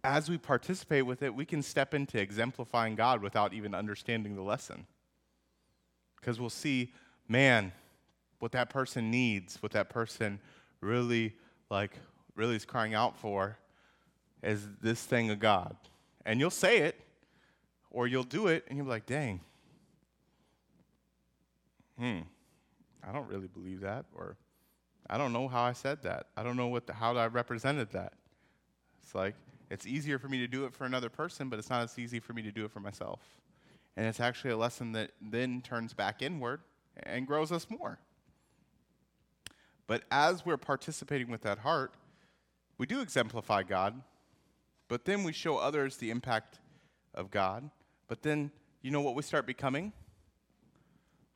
as we participate with it, we can step into exemplifying God without even understanding the lesson. Because we'll see, man, what that person needs, what that person really like really is crying out for is this thing of God. And you'll say it. Or you'll do it and you'll be like, dang, hmm, I don't really believe that. Or I don't know how I said that. I don't know what the, how I represented that. It's like, it's easier for me to do it for another person, but it's not as easy for me to do it for myself. And it's actually a lesson that then turns back inward and grows us more. But as we're participating with that heart, we do exemplify God, but then we show others the impact of God. But then, you know what we start becoming?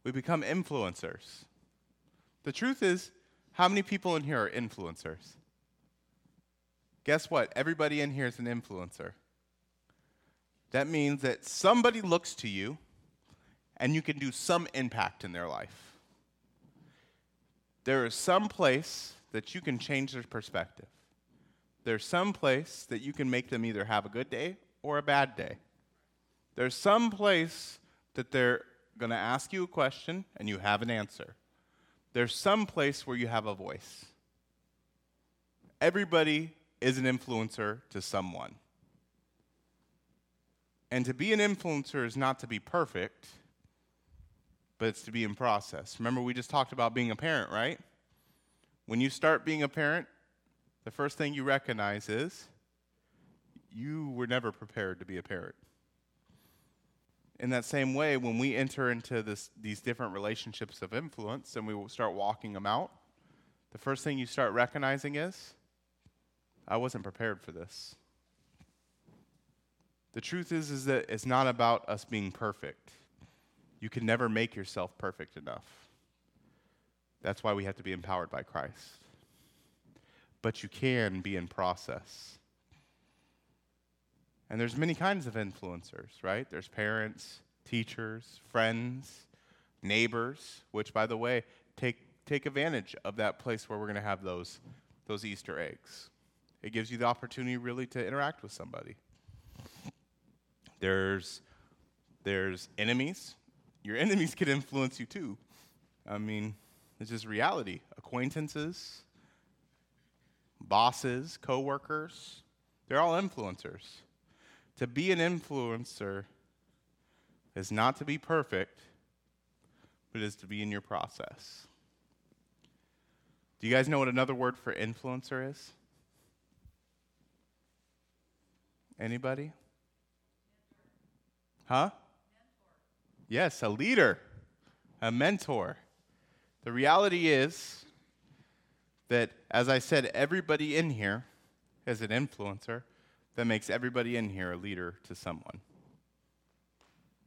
We become influencers. The truth is, how many people in here are influencers? Guess what? Everybody in here is an influencer. That means that somebody looks to you and you can do some impact in their life. There is some place that you can change their perspective. There's some place that you can make them either have a good day or a bad day. There's some place that they're going to ask you a question and you have an answer. There's some place where you have a voice. Everybody is an influencer to someone. And to be an influencer is not to be perfect, but it's to be in process. Remember, we just talked about being a parent, right? When you start being a parent, the first thing you recognize is you were never prepared to be a parent. In that same way, when we enter into this, these different relationships of influence and we start walking them out, the first thing you start recognizing is I wasn't prepared for this. The truth is, is that it's not about us being perfect. You can never make yourself perfect enough. That's why we have to be empowered by Christ. But you can be in process. And there's many kinds of influencers, right? There's parents, teachers, friends, neighbors, which by the way, take take advantage of that place where we're going to have those those Easter eggs. It gives you the opportunity really to interact with somebody. There's there's enemies. Your enemies can influence you too. I mean, it's just reality. Acquaintances, bosses, coworkers, they're all influencers. To be an influencer is not to be perfect, but is to be in your process. Do you guys know what another word for influencer is? Anybody? Huh? Yes, a leader, a mentor. The reality is that, as I said, everybody in here is an influencer that makes everybody in here a leader to someone.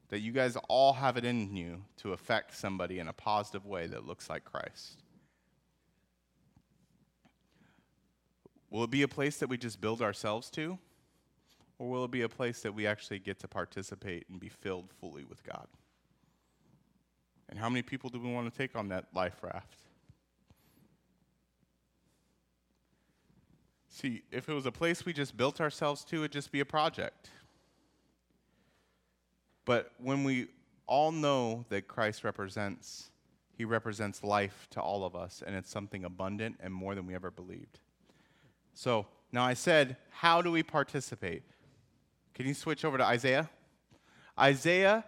That you guys all have it in you to affect somebody in a positive way that looks like Christ. Will it be a place that we just build ourselves to? Or will it be a place that we actually get to participate and be filled fully with God? And how many people do we want to take on that life raft? See, if it was a place we just built ourselves to, it'd just be a project. But when we all know that Christ represents, he represents life to all of us, and it's something abundant and more than we ever believed. So now I said, how do we participate? Can you switch over to Isaiah? Isaiah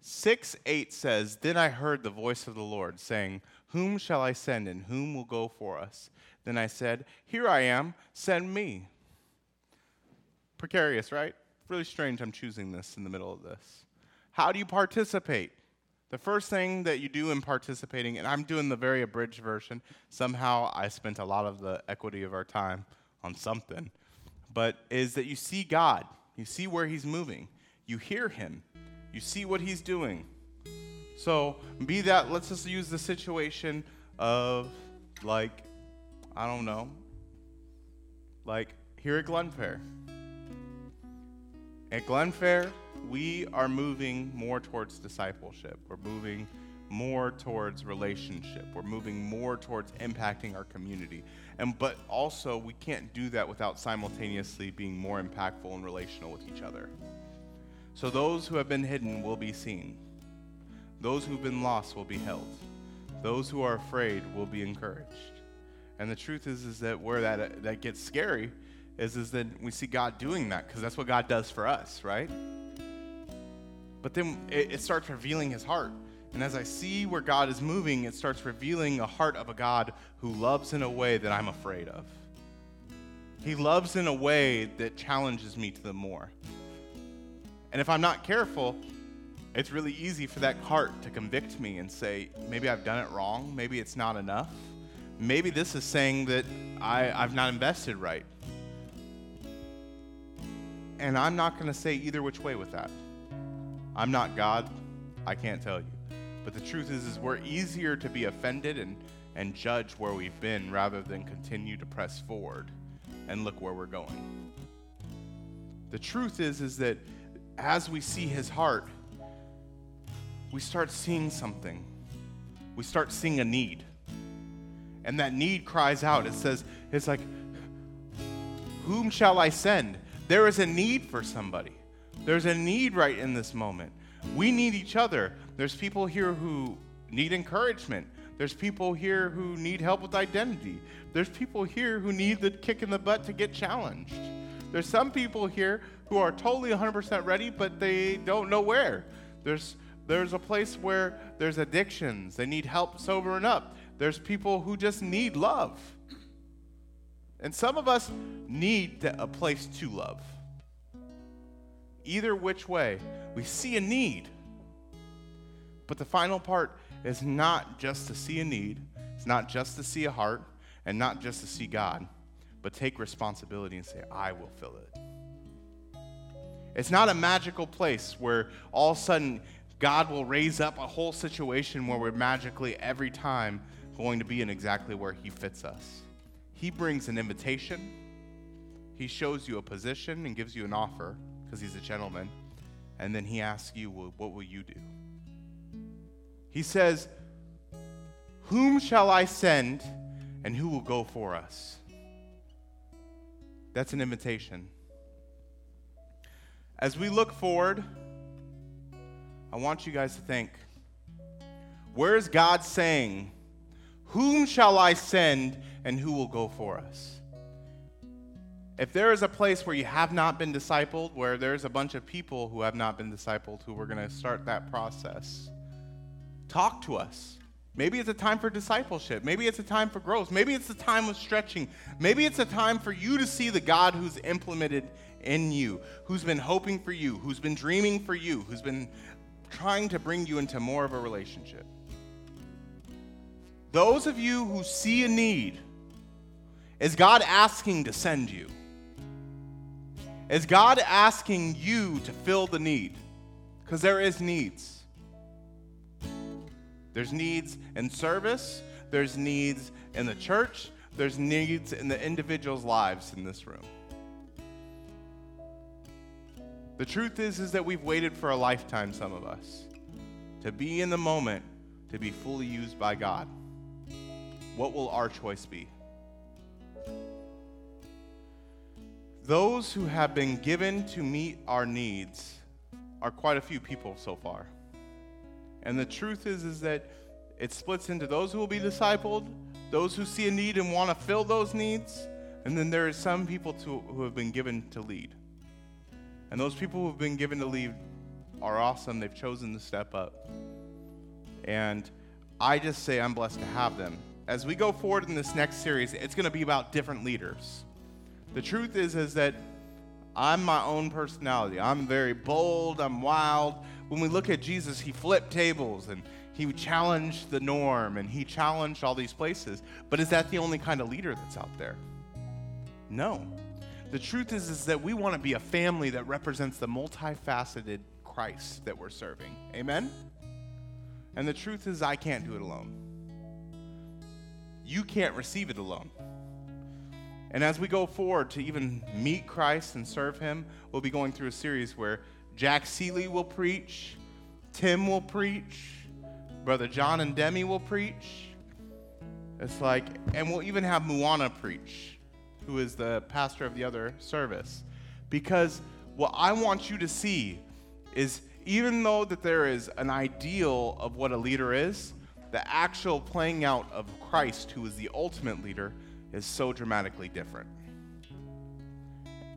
6 8 says, Then I heard the voice of the Lord saying, Whom shall I send and whom will go for us? Then I said, Here I am, send me. Precarious, right? Really strange I'm choosing this in the middle of this. How do you participate? The first thing that you do in participating, and I'm doing the very abridged version, somehow I spent a lot of the equity of our time on something, but is that you see God, you see where He's moving, you hear Him, you see what He's doing. So, be that, let's just use the situation of like I don't know, like here at Glenfair. At Glenfair, we are moving more towards discipleship. We're moving more towards relationship. We're moving more towards impacting our community. And but also we can't do that without simultaneously being more impactful and relational with each other. So those who have been hidden will be seen. Those who've been lost will be held. Those who are afraid will be encouraged. And the truth is, is that where that, that gets scary is, is that we see God doing that because that's what God does for us, right? But then it, it starts revealing his heart. And as I see where God is moving, it starts revealing a heart of a God who loves in a way that I'm afraid of. He loves in a way that challenges me to the more. And if I'm not careful, it's really easy for that heart to convict me and say, maybe I've done it wrong. Maybe it's not enough. Maybe this is saying that I, I've not invested right. And I'm not going to say either which way with that. I'm not God. I can't tell you. But the truth is, is we're easier to be offended and, and judge where we've been rather than continue to press forward and look where we're going. The truth is, is that as we see his heart, we start seeing something. We start seeing a need. And that need cries out. It says, it's like, whom shall I send? There is a need for somebody. There's a need right in this moment. We need each other. There's people here who need encouragement. There's people here who need help with identity. There's people here who need the kick in the butt to get challenged. There's some people here who are totally 100% ready, but they don't know where. There's, there's a place where there's addictions. They need help sobering up. There's people who just need love. And some of us need a place to love. Either which way, we see a need. But the final part is not just to see a need, it's not just to see a heart, and not just to see God, but take responsibility and say, I will fill it. It's not a magical place where all of a sudden God will raise up a whole situation where we're magically every time going to be in exactly where He fits us. He brings an invitation, He shows you a position and gives you an offer because He's a gentleman, and then He asks you, well, What will you do? He says, Whom shall I send, and who will go for us? That's an invitation. As we look forward, I want you guys to think where is God saying, Whom shall I send and who will go for us? If there is a place where you have not been discipled, where there's a bunch of people who have not been discipled who are going to start that process, talk to us. Maybe it's a time for discipleship. Maybe it's a time for growth. Maybe it's a time of stretching. Maybe it's a time for you to see the God who's implemented in you, who's been hoping for you, who's been dreaming for you, who's been trying to bring you into more of a relationship. Those of you who see a need, is God asking to send you? Is God asking you to fill the need? Because there is needs. There's needs in service, there's needs in the church, there's needs in the individuals' lives in this room. The truth is is that we've waited for a lifetime some of us to be in the moment to be fully used by God. What will our choice be? Those who have been given to meet our needs are quite a few people so far. And the truth is is that it splits into those who will be discipled, those who see a need and want to fill those needs, and then there are some people to, who have been given to lead. And those people who have been given to lead are awesome. They've chosen to step up. And I just say I'm blessed to have them. As we go forward in this next series, it's going to be about different leaders. The truth is is that I'm my own personality. I'm very bold, I'm wild. When we look at Jesus, he flipped tables and he challenged the norm and he challenged all these places. But is that the only kind of leader that's out there? No. The truth is, is that we want to be a family that represents the multifaceted Christ that we're serving. Amen? And the truth is, I can't do it alone. You can't receive it alone. And as we go forward to even meet Christ and serve Him, we'll be going through a series where Jack Seeley will preach, Tim will preach, Brother John and Demi will preach. It's like, and we'll even have Muana preach who is the pastor of the other service. Because what I want you to see is even though that there is an ideal of what a leader is, the actual playing out of Christ, who is the ultimate leader, is so dramatically different.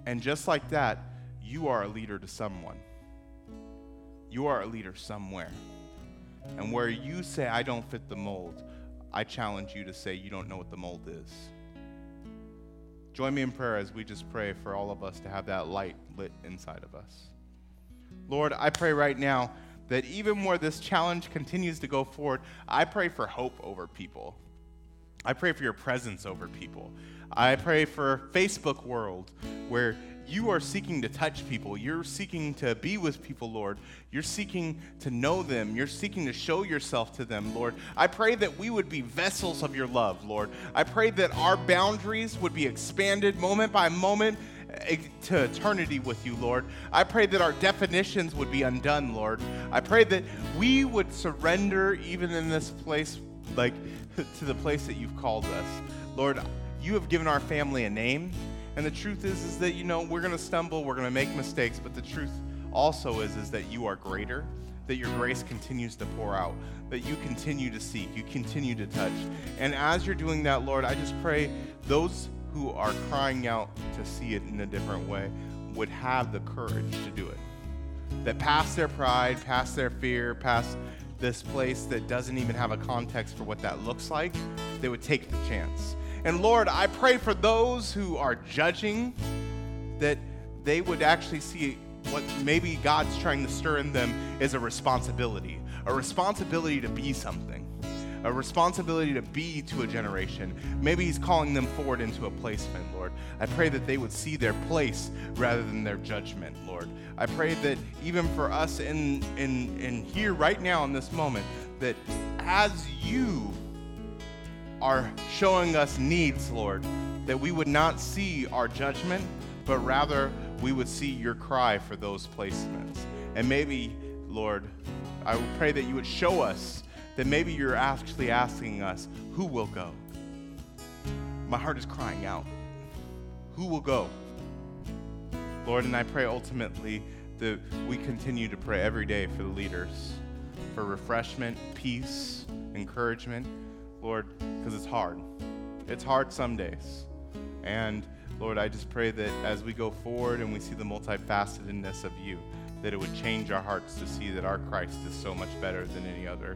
And just like that, you are a leader to someone. you are a leader somewhere. And where you say, I don't fit the mold, I challenge you to say, you don't know what the mold is. Join me in prayer as we just pray for all of us to have that light lit inside of us. Lord, I pray right now that even where this challenge continues to go forward, I pray for hope over people. I pray for your presence over people. I pray for Facebook world where you are seeking to touch people. You're seeking to be with people, Lord. You're seeking to know them. You're seeking to show yourself to them, Lord. I pray that we would be vessels of your love, Lord. I pray that our boundaries would be expanded moment by moment eh, to eternity with you, Lord. I pray that our definitions would be undone, Lord. I pray that we would surrender even in this place, like to the place that you've called us. Lord, you have given our family a name. And the truth is, is that, you know, we're going to stumble, we're going to make mistakes, but the truth also is, is that you are greater, that your grace continues to pour out, that you continue to seek, you continue to touch. And as you're doing that, Lord, I just pray those who are crying out to see it in a different way would have the courage to do it. That past their pride, past their fear, past this place that doesn't even have a context for what that looks like, they would take the chance. And Lord, I pray for those who are judging that they would actually see what maybe God's trying to stir in them is a responsibility, a responsibility to be something, a responsibility to be to a generation. Maybe He's calling them forward into a placement, Lord. I pray that they would see their place rather than their judgment, Lord. I pray that even for us in, in, in here right now in this moment, that as you are showing us needs, Lord, that we would not see our judgment, but rather we would see your cry for those placements. And maybe, Lord, I would pray that you would show us that maybe you're actually asking us, who will go? My heart is crying out. Who will go? Lord, and I pray ultimately that we continue to pray every day for the leaders, for refreshment, peace, encouragement. Lord, because it's hard. It's hard some days. And Lord, I just pray that as we go forward and we see the multifacetedness of you, that it would change our hearts to see that our Christ is so much better than any other